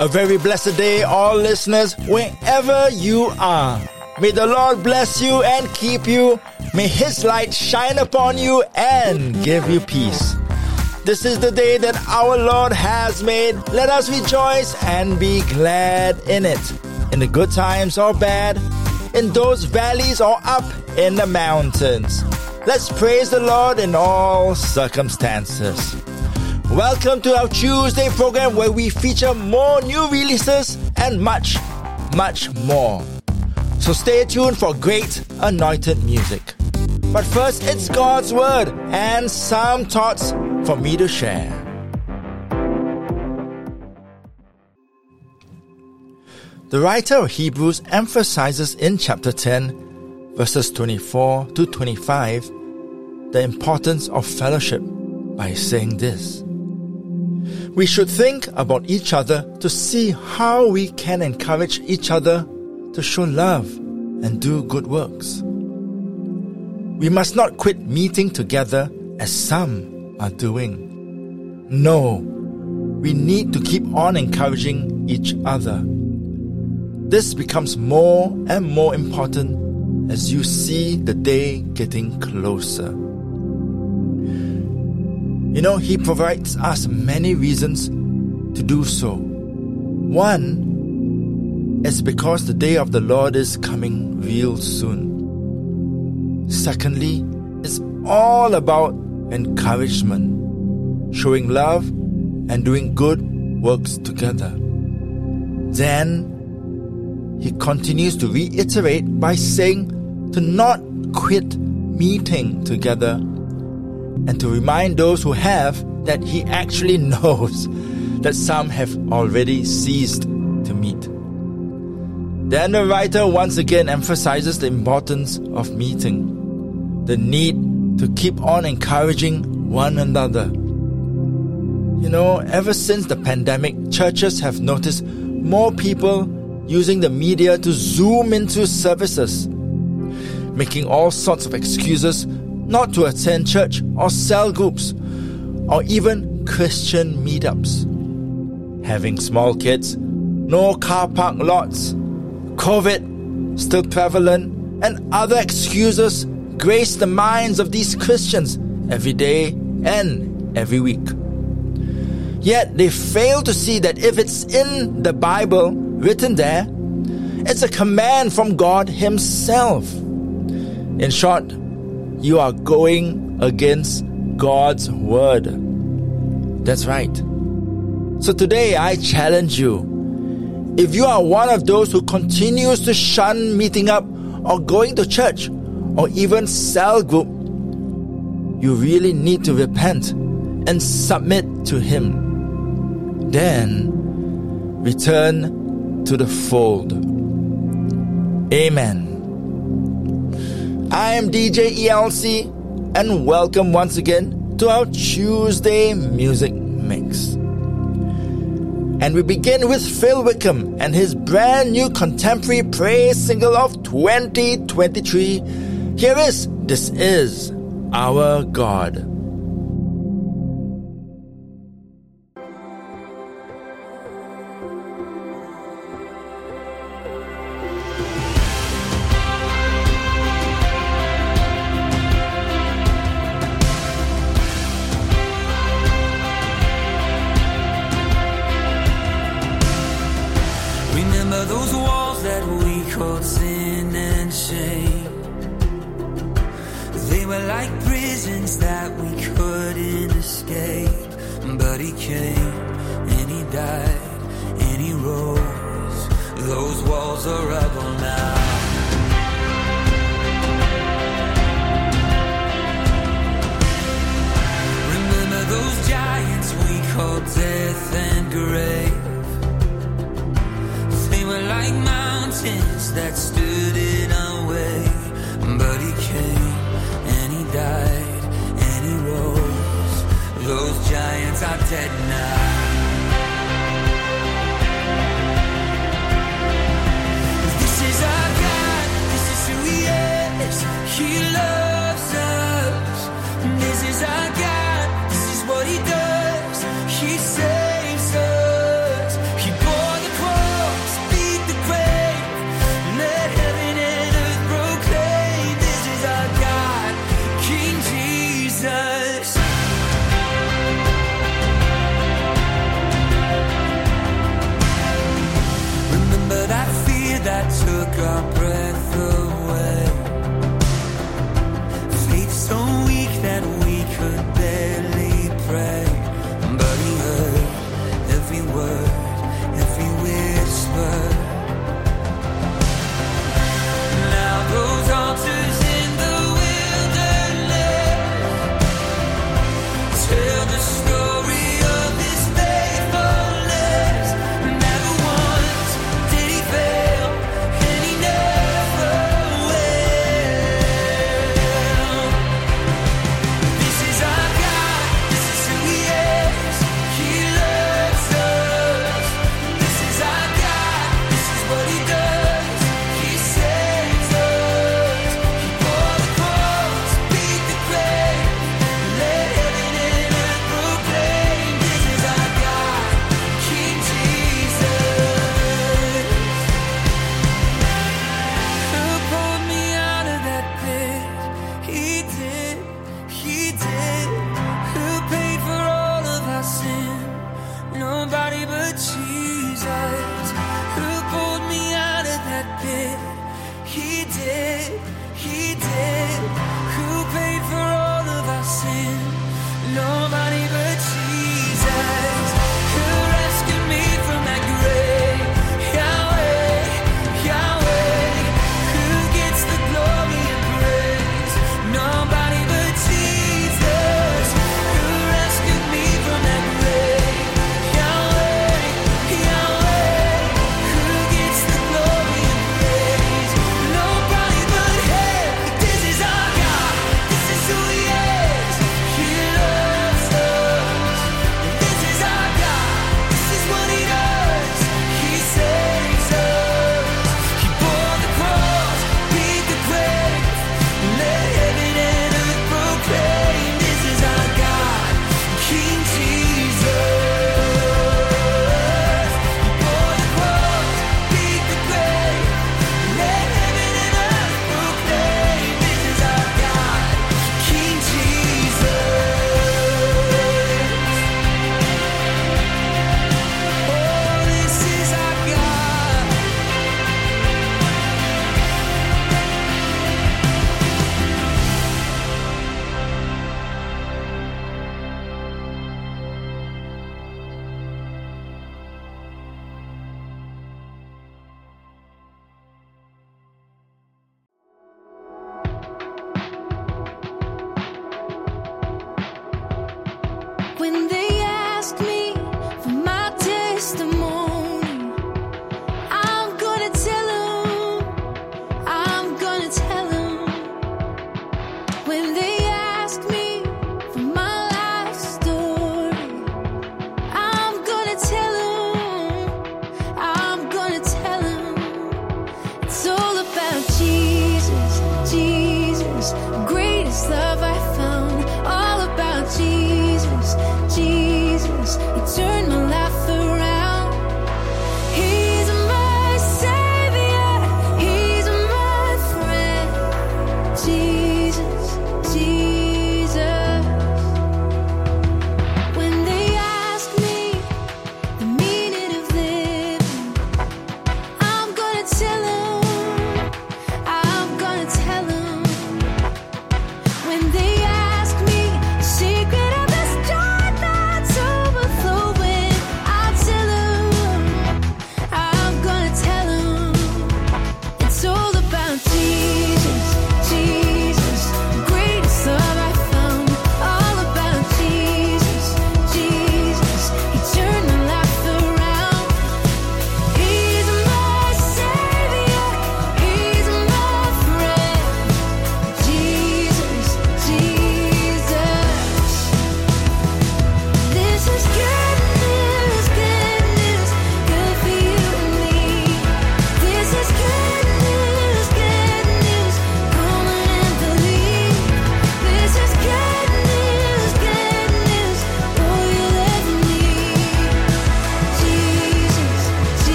A very blessed day, all listeners, wherever you are. May the Lord bless you and keep you. May His light shine upon you and give you peace. This is the day that our Lord has made. Let us rejoice and be glad in it. In the good times or bad, in those valleys or up in the mountains. Let's praise the Lord in all circumstances. Welcome to our Tuesday program where we feature more new releases and much, much more. So stay tuned for great anointed music. But first, it's God's Word and some thoughts for me to share. The writer of Hebrews emphasizes in chapter 10, verses 24 to 25, the importance of fellowship by saying this. We should think about each other to see how we can encourage each other to show love and do good works. We must not quit meeting together as some are doing. No, we need to keep on encouraging each other. This becomes more and more important as you see the day getting closer. You know, He provides us many reasons to do so. One is because the day of the Lord is coming real soon. Secondly, it's all about encouragement, showing love and doing good works together. Then, he continues to reiterate by saying to not quit meeting together and to remind those who have that he actually knows that some have already ceased to meet. Then the writer once again emphasizes the importance of meeting, the need to keep on encouraging one another. You know, ever since the pandemic, churches have noticed more people using the media to zoom into services, making all sorts of excuses not to attend church or cell groups or even Christian meetups. Having small kids, no car park lots, COVID still prevalent, and other excuses grace the minds of these Christians every day and every week. Yet they fail to see that if it's in the Bible written there, it's a command from God Himself. In short, you are going against God's word. That's right. So today I challenge you. If you are one of those who continues to shun meeting up or going to church or even cell group, you really need to repent and submit to Him. Then return to the fold. Amen. I am DJ ELC, and welcome once again to our Tuesday Music Mix. And we begin with Phil Wickham and his brand new contemporary praise single of 2023. Here is This Is Our God.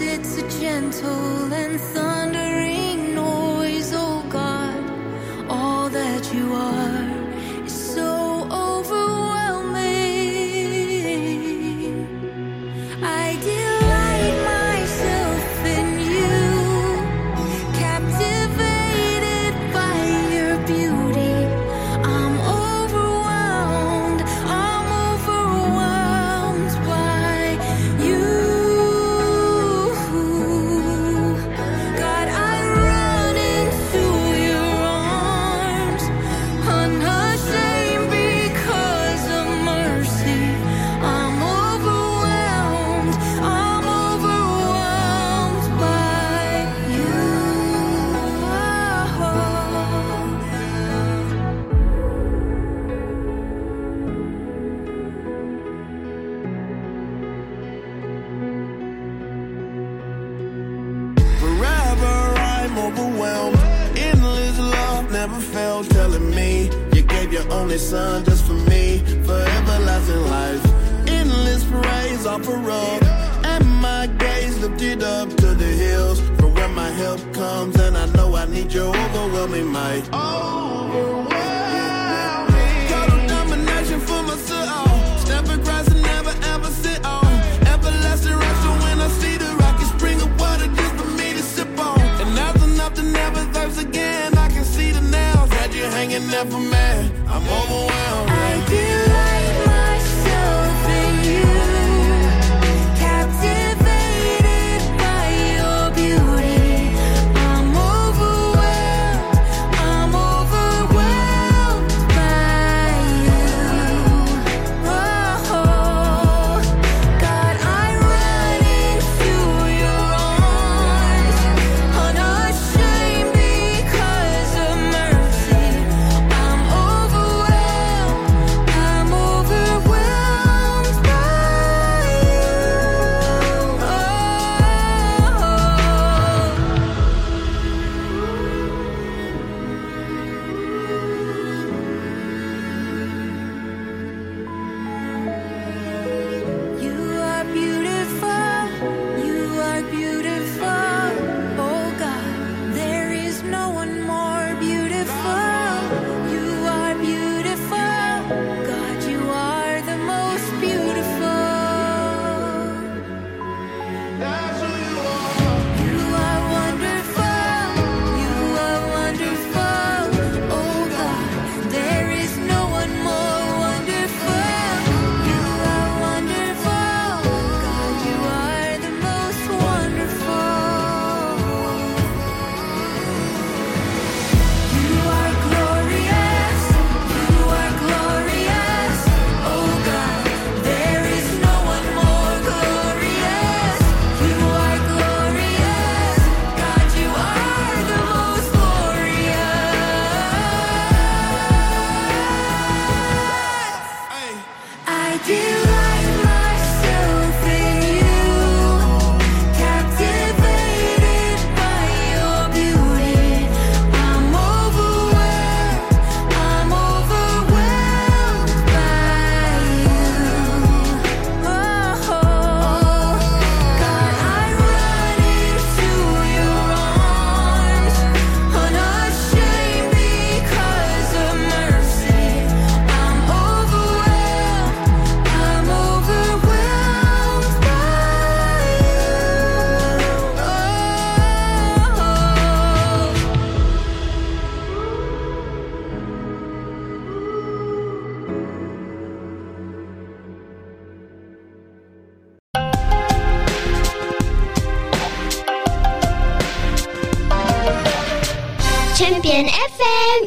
It's a gentle and thundering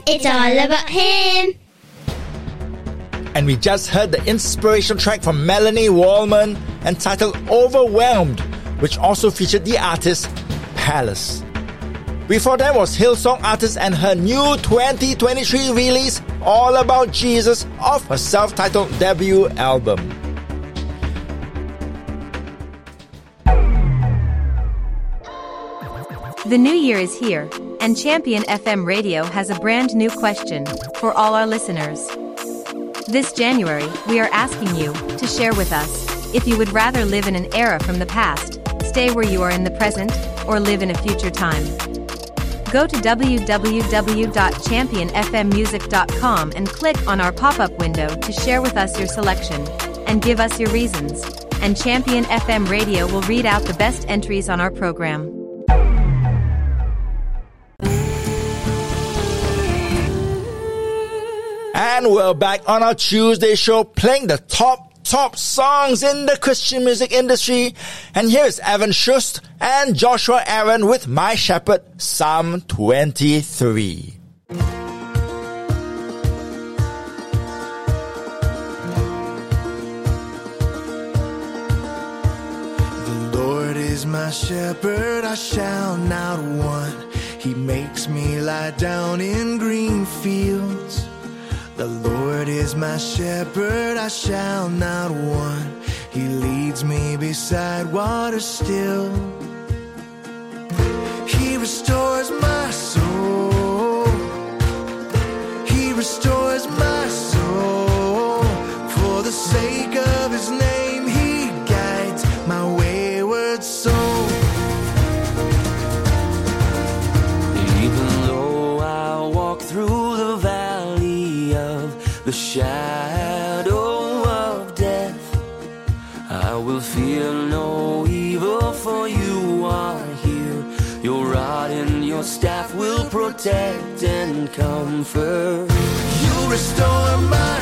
it's all about him. And we just heard the inspirational track from Melanie Wallman entitled Overwhelmed, which also featured the artist Palace. Before that was Hillsong artist and her new 2023 release, All About Jesus, off her self titled debut album. The new year is here, and Champion FM Radio has a brand new question for all our listeners. This January, we are asking you to share with us if you would rather live in an era from the past, stay where you are in the present, or live in a future time. Go to www.championfmmusic.com and click on our pop up window to share with us your selection and give us your reasons. And Champion FM Radio will read out the best entries on our program. And we're back on our Tuesday show playing the top, top songs in the Christian music industry. And here's Evan Schust and Joshua Aaron with My Shepherd, Psalm 23. The Lord is my shepherd, I shall not want. He makes me lie down in green fields. The Lord is my shepherd, I shall not want. He leads me beside water still. He restores my soul. He restores my the shadow of death. I will fear no evil, for you are here. Your rod and your staff will protect and comfort. You restore my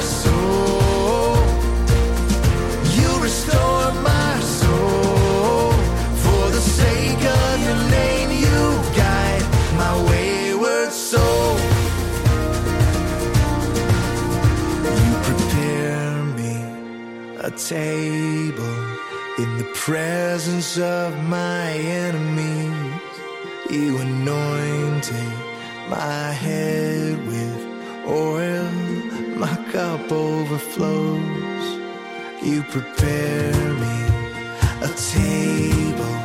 table in the presence of my enemies. You anointed my head with oil, my cup overflows. You prepare me a table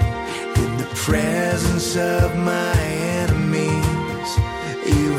in the presence of my enemies. You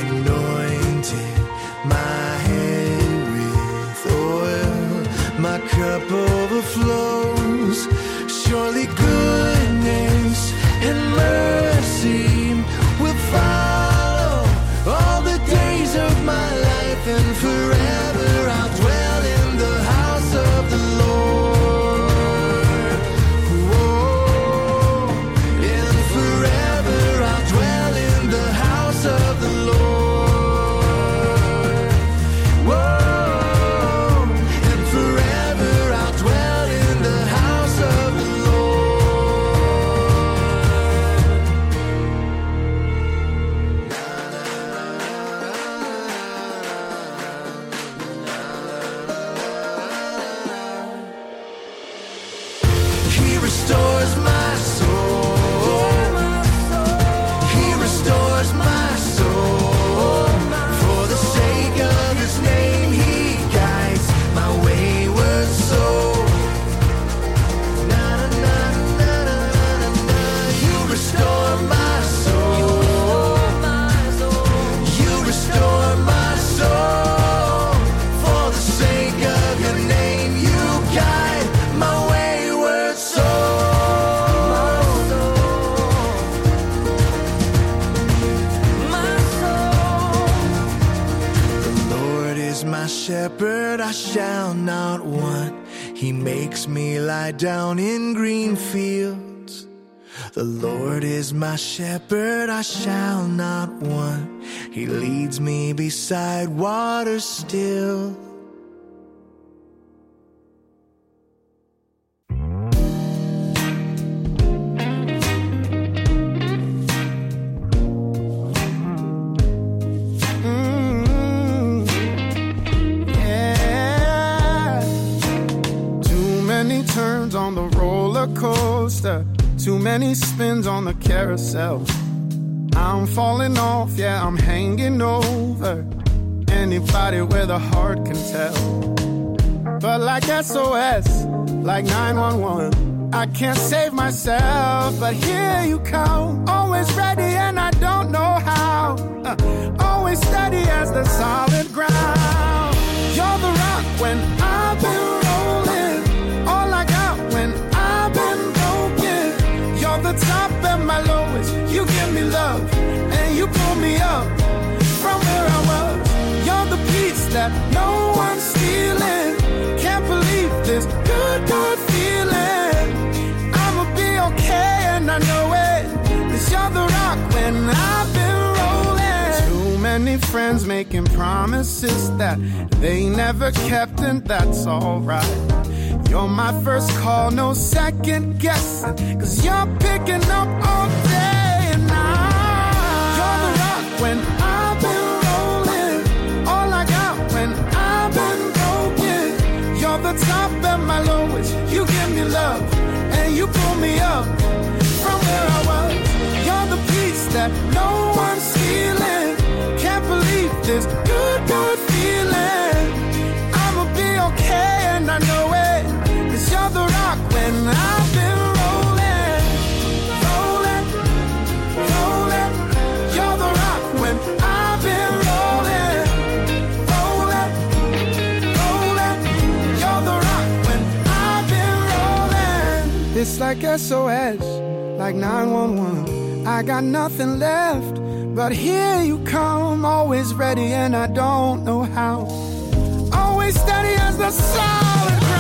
I shall not want. He makes me lie down in green fields. The Lord is my shepherd, I shall not want. He leads me beside waters still. Many spins on the carousel. I'm falling off, yeah, I'm hanging over. Anybody with a heart can tell. But like SOS, like 911, I can't save myself. But here you come, always ready, and I don't know how. Uh, always steady as the solid ground. You're the rock when I've been friends making promises that they never kept, and that's alright. You're my first call, no second guessing. Cause you're picking up all day and night. You're the rock when I've been rolling. All I got when I've been broken. You're the top and my lowest. You give me love and you pull me up from where I was. You're the peace that no this good, good feeling. I'ma be okay and I know it. Cause you're the rock when I've been rolling. Rolling, rolling. You're the rock when I've been rolling. Rolling, rolling. You're the rock when I've been rolling. It's like SOS, like 911. I got nothing left, but here you come, always ready, and I don't know how. Always steady as the solid.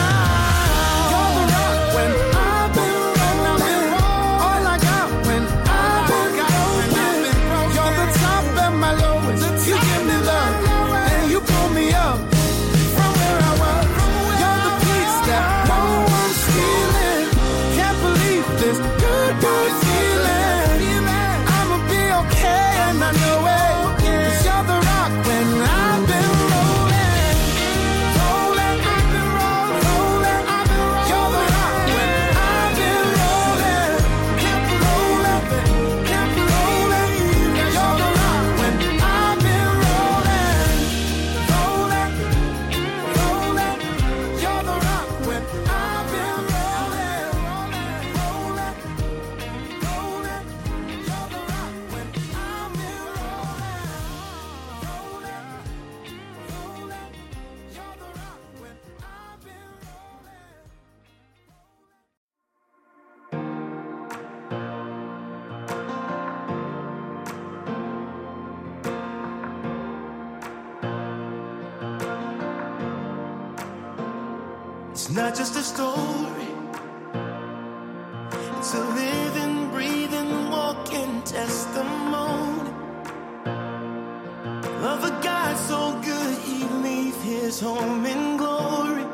home in glory.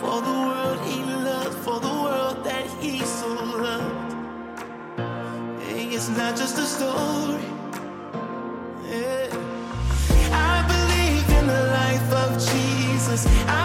For the world he loved, for the world that he so loved. Hey, it's not just a story. Yeah. I believe in the life of Jesus. I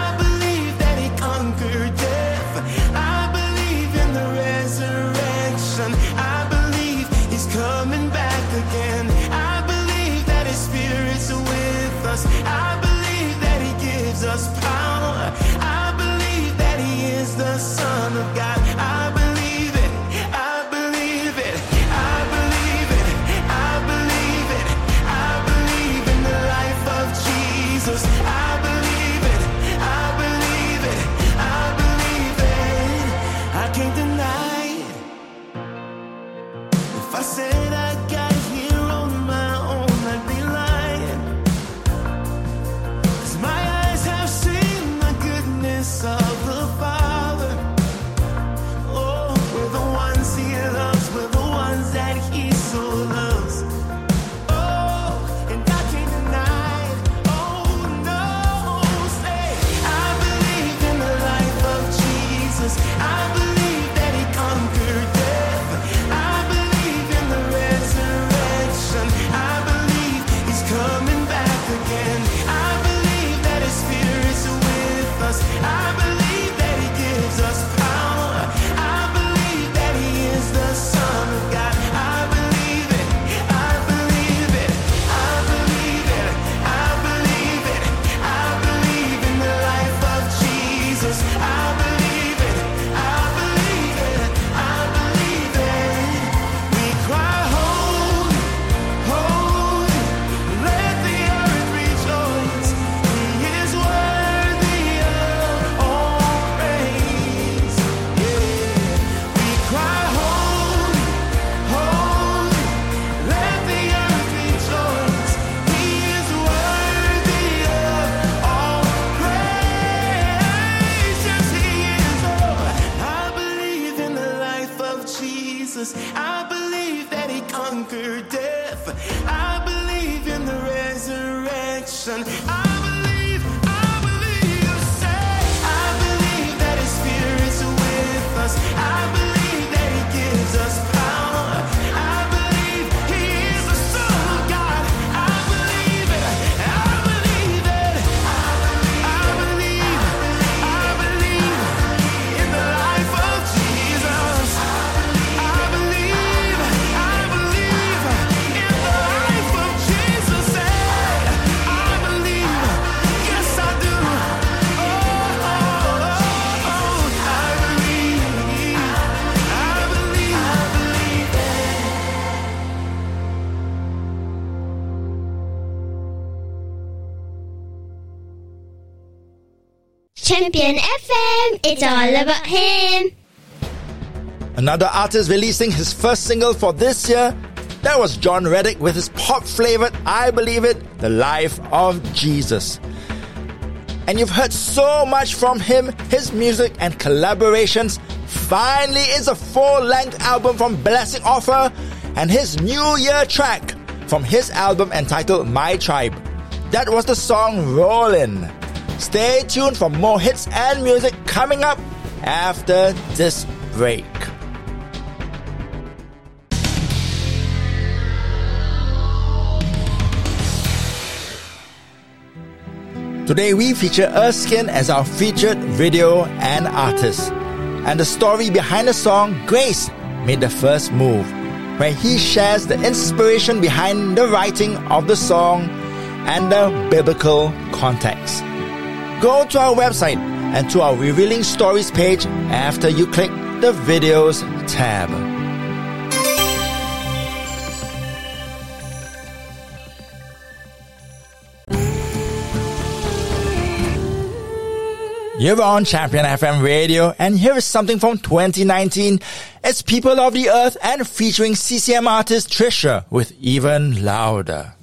It's all about him. Another artist releasing his first single for this year, that was John Reddick with his pop flavored I Believe It, The Life of Jesus. And you've heard so much from him, his music and collaborations. Finally, it's a full length album from Blessing Offor and his New Year track from his album entitled My Tribe. That was the song Rollin'. Stay tuned for more hits and music coming up after this break. Today we feature Erskine as our featured video and artist. And the story behind the song Grace made the first move, where he shares the inspiration behind the writing of the song and the biblical context. Go to our website and to our Revealing Stories page after you click the Videos tab. You're on Champion FM Radio, and here is something from 2019. It's People of the Earth and featuring CCM artist Trisha with Even Louder.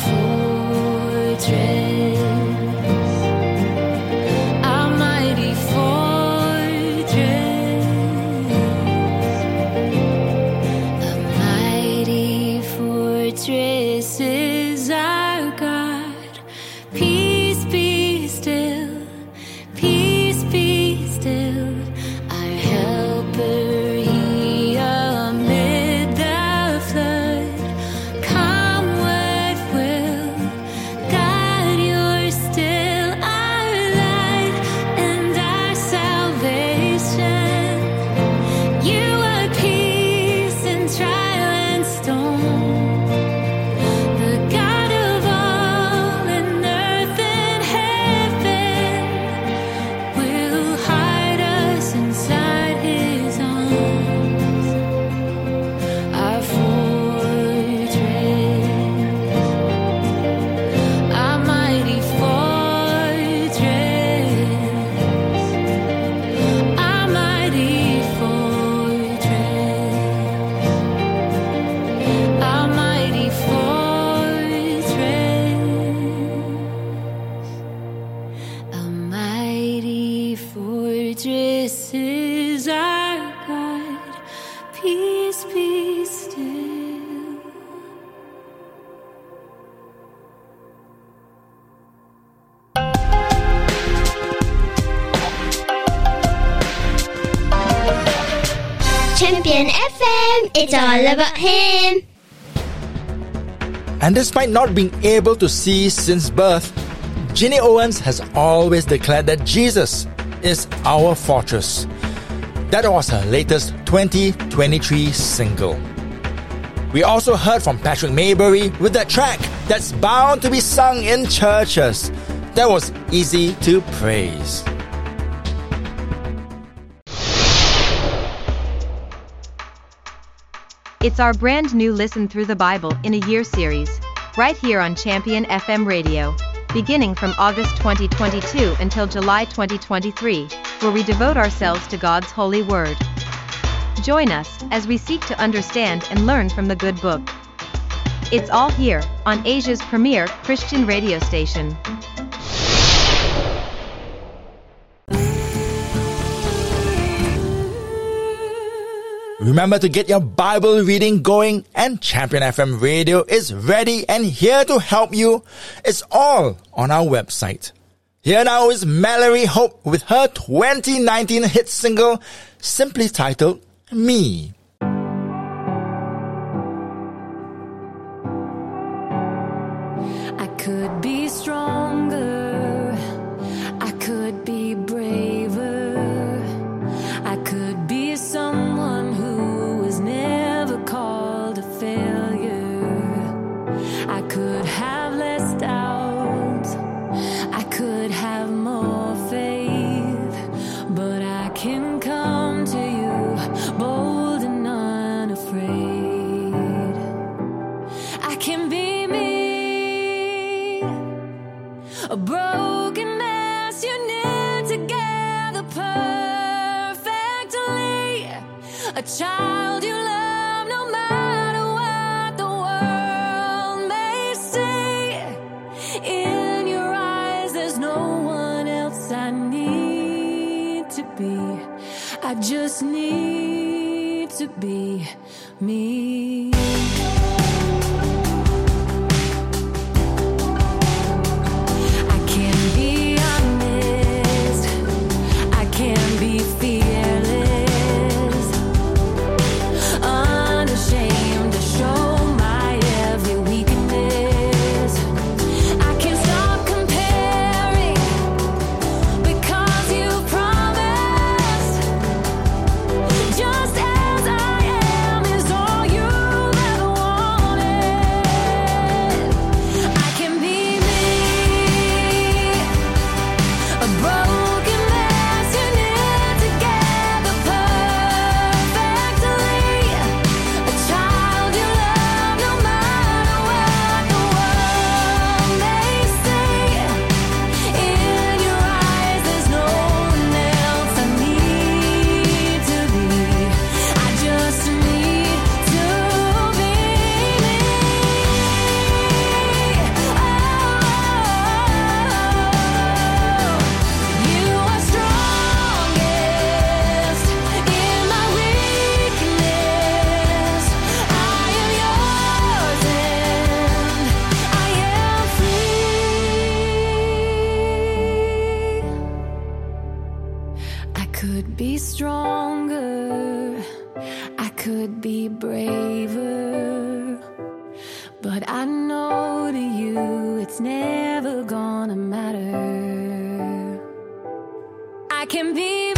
覆觉 despite not being able to see since birth, Ginny Owens has always declared that Jesus is our fortress. That was her latest 2023 single. We also heard from Patrick Mayberry with that track that's bound to be sung in churches. That was easy to praise. It's our brand new Listen Through the Bible in a Year series, right here on Champion FM Radio, beginning from August 2022 until July 2023, where we devote ourselves to God's holy word. Join us as we seek to understand and learn from the good book. It's all here on Asia's premier Christian radio station. Remember to get your Bible reading going, and Champion FM Radio is ready and here to help you. It's all on our website. Here now is Mallory Hope with her 2019 hit single, simply titled Me. Can be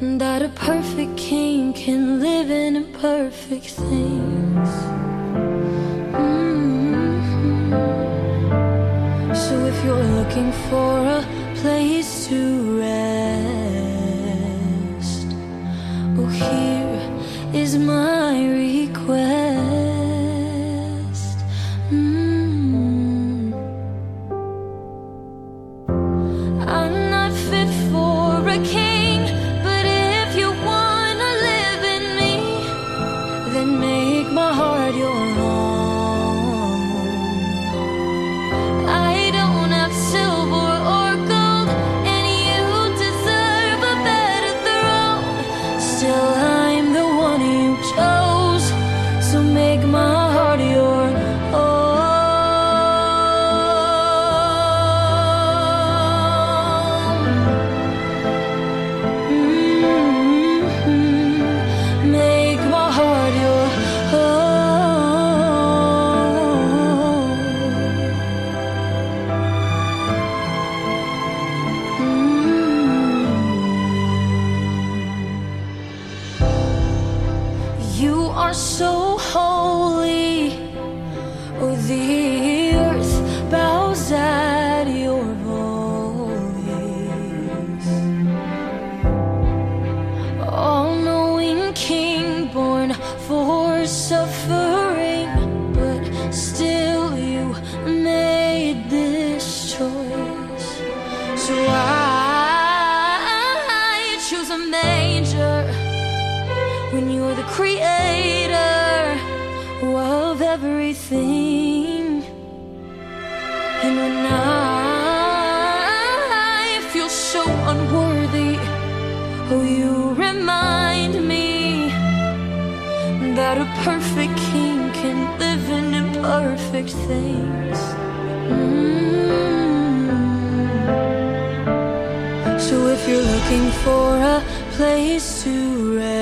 That a perfect king can live in imperfect things. Mm-hmm. So if you're looking for a place to rest, oh, here is my. of everything. And when I feel so unworthy, oh, you remind me that a perfect king can live in imperfect things. Mm. So if you're looking for a place to rest,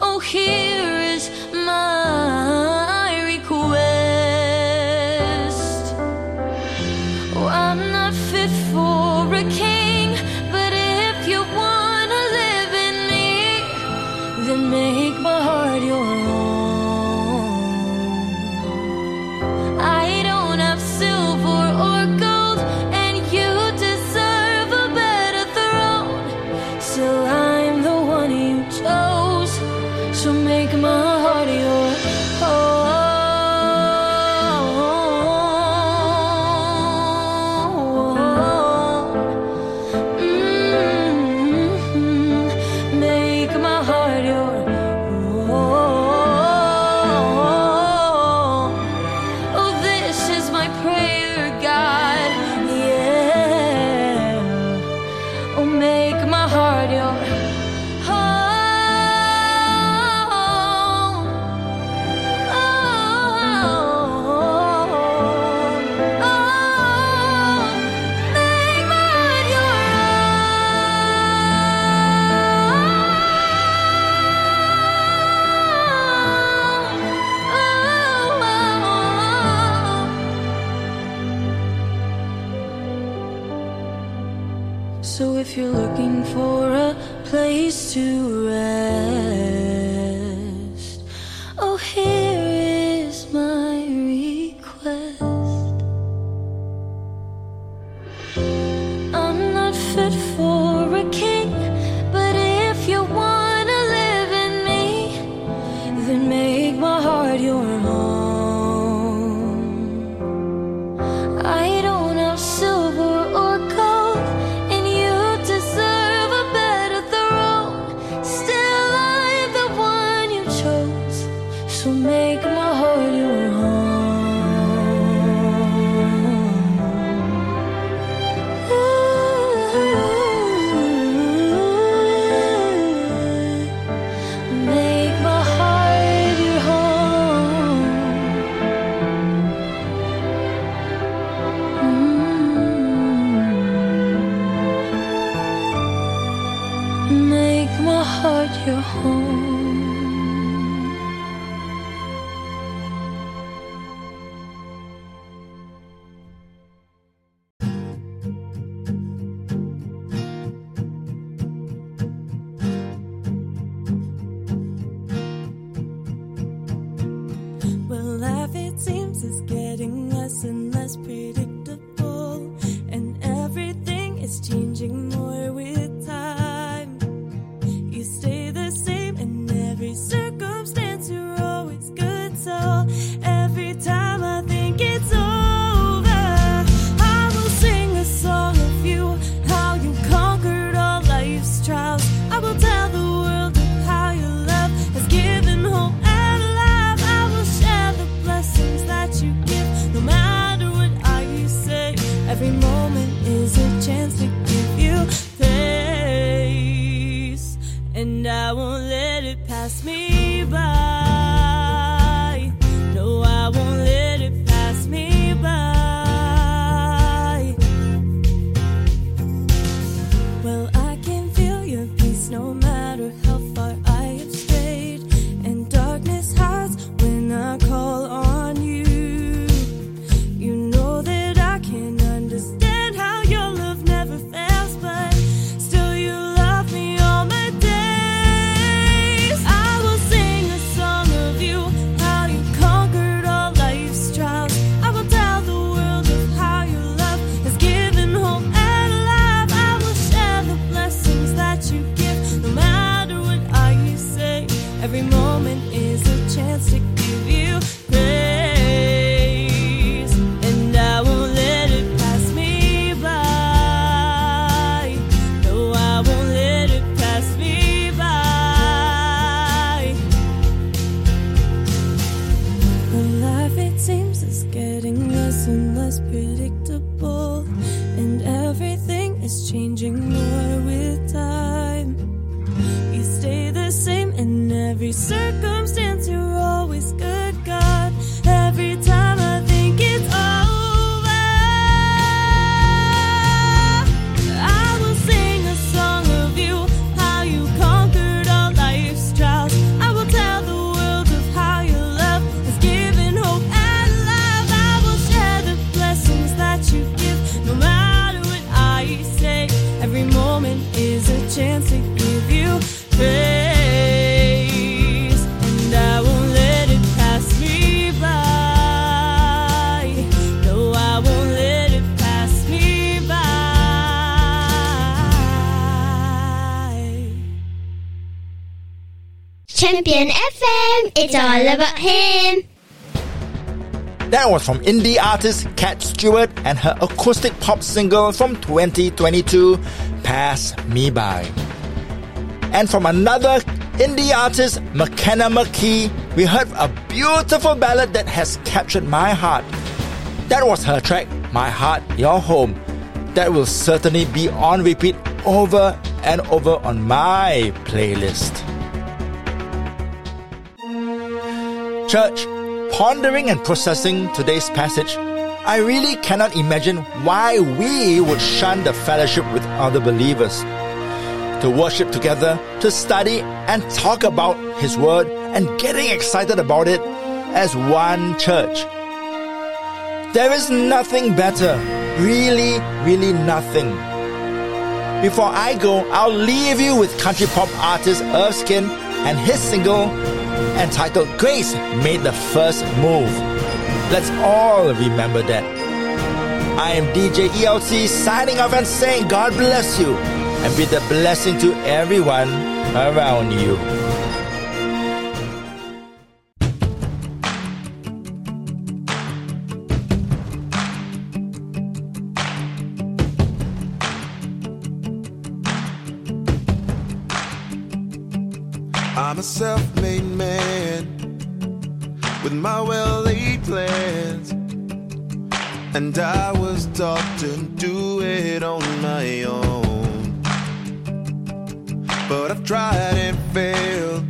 oh, here. So if you're looking for a place to rest, oh, here. Champion FM, it's all about him. That was from indie artist Cat Stewart and her acoustic pop single from 2022, Pass Me By. And from another indie artist, McKenna McKee, we heard a beautiful ballad that has captured my heart. That was her track, My Heart, Your Home. That will certainly be on repeat over and over on my playlist. Church, pondering and processing today's passage, I really cannot imagine why we would shun the fellowship with other believers. To worship together, to study and talk about His Word, and getting excited about it as one church. There is nothing better, really, really nothing. Before I go, I'll leave you with country pop artist Erskine and his single entitled Grace Made the First Move. Let's all remember that. I am DJ ELC signing off and saying God bless you and be the blessing to everyone around you. I'm a self-made man with my well-laid plans. And I was taught to do it on my own. But I've tried and failed.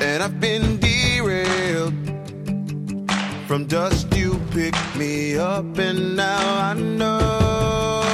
And I've been derailed. From dust you picked me up and now I know.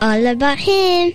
All about him.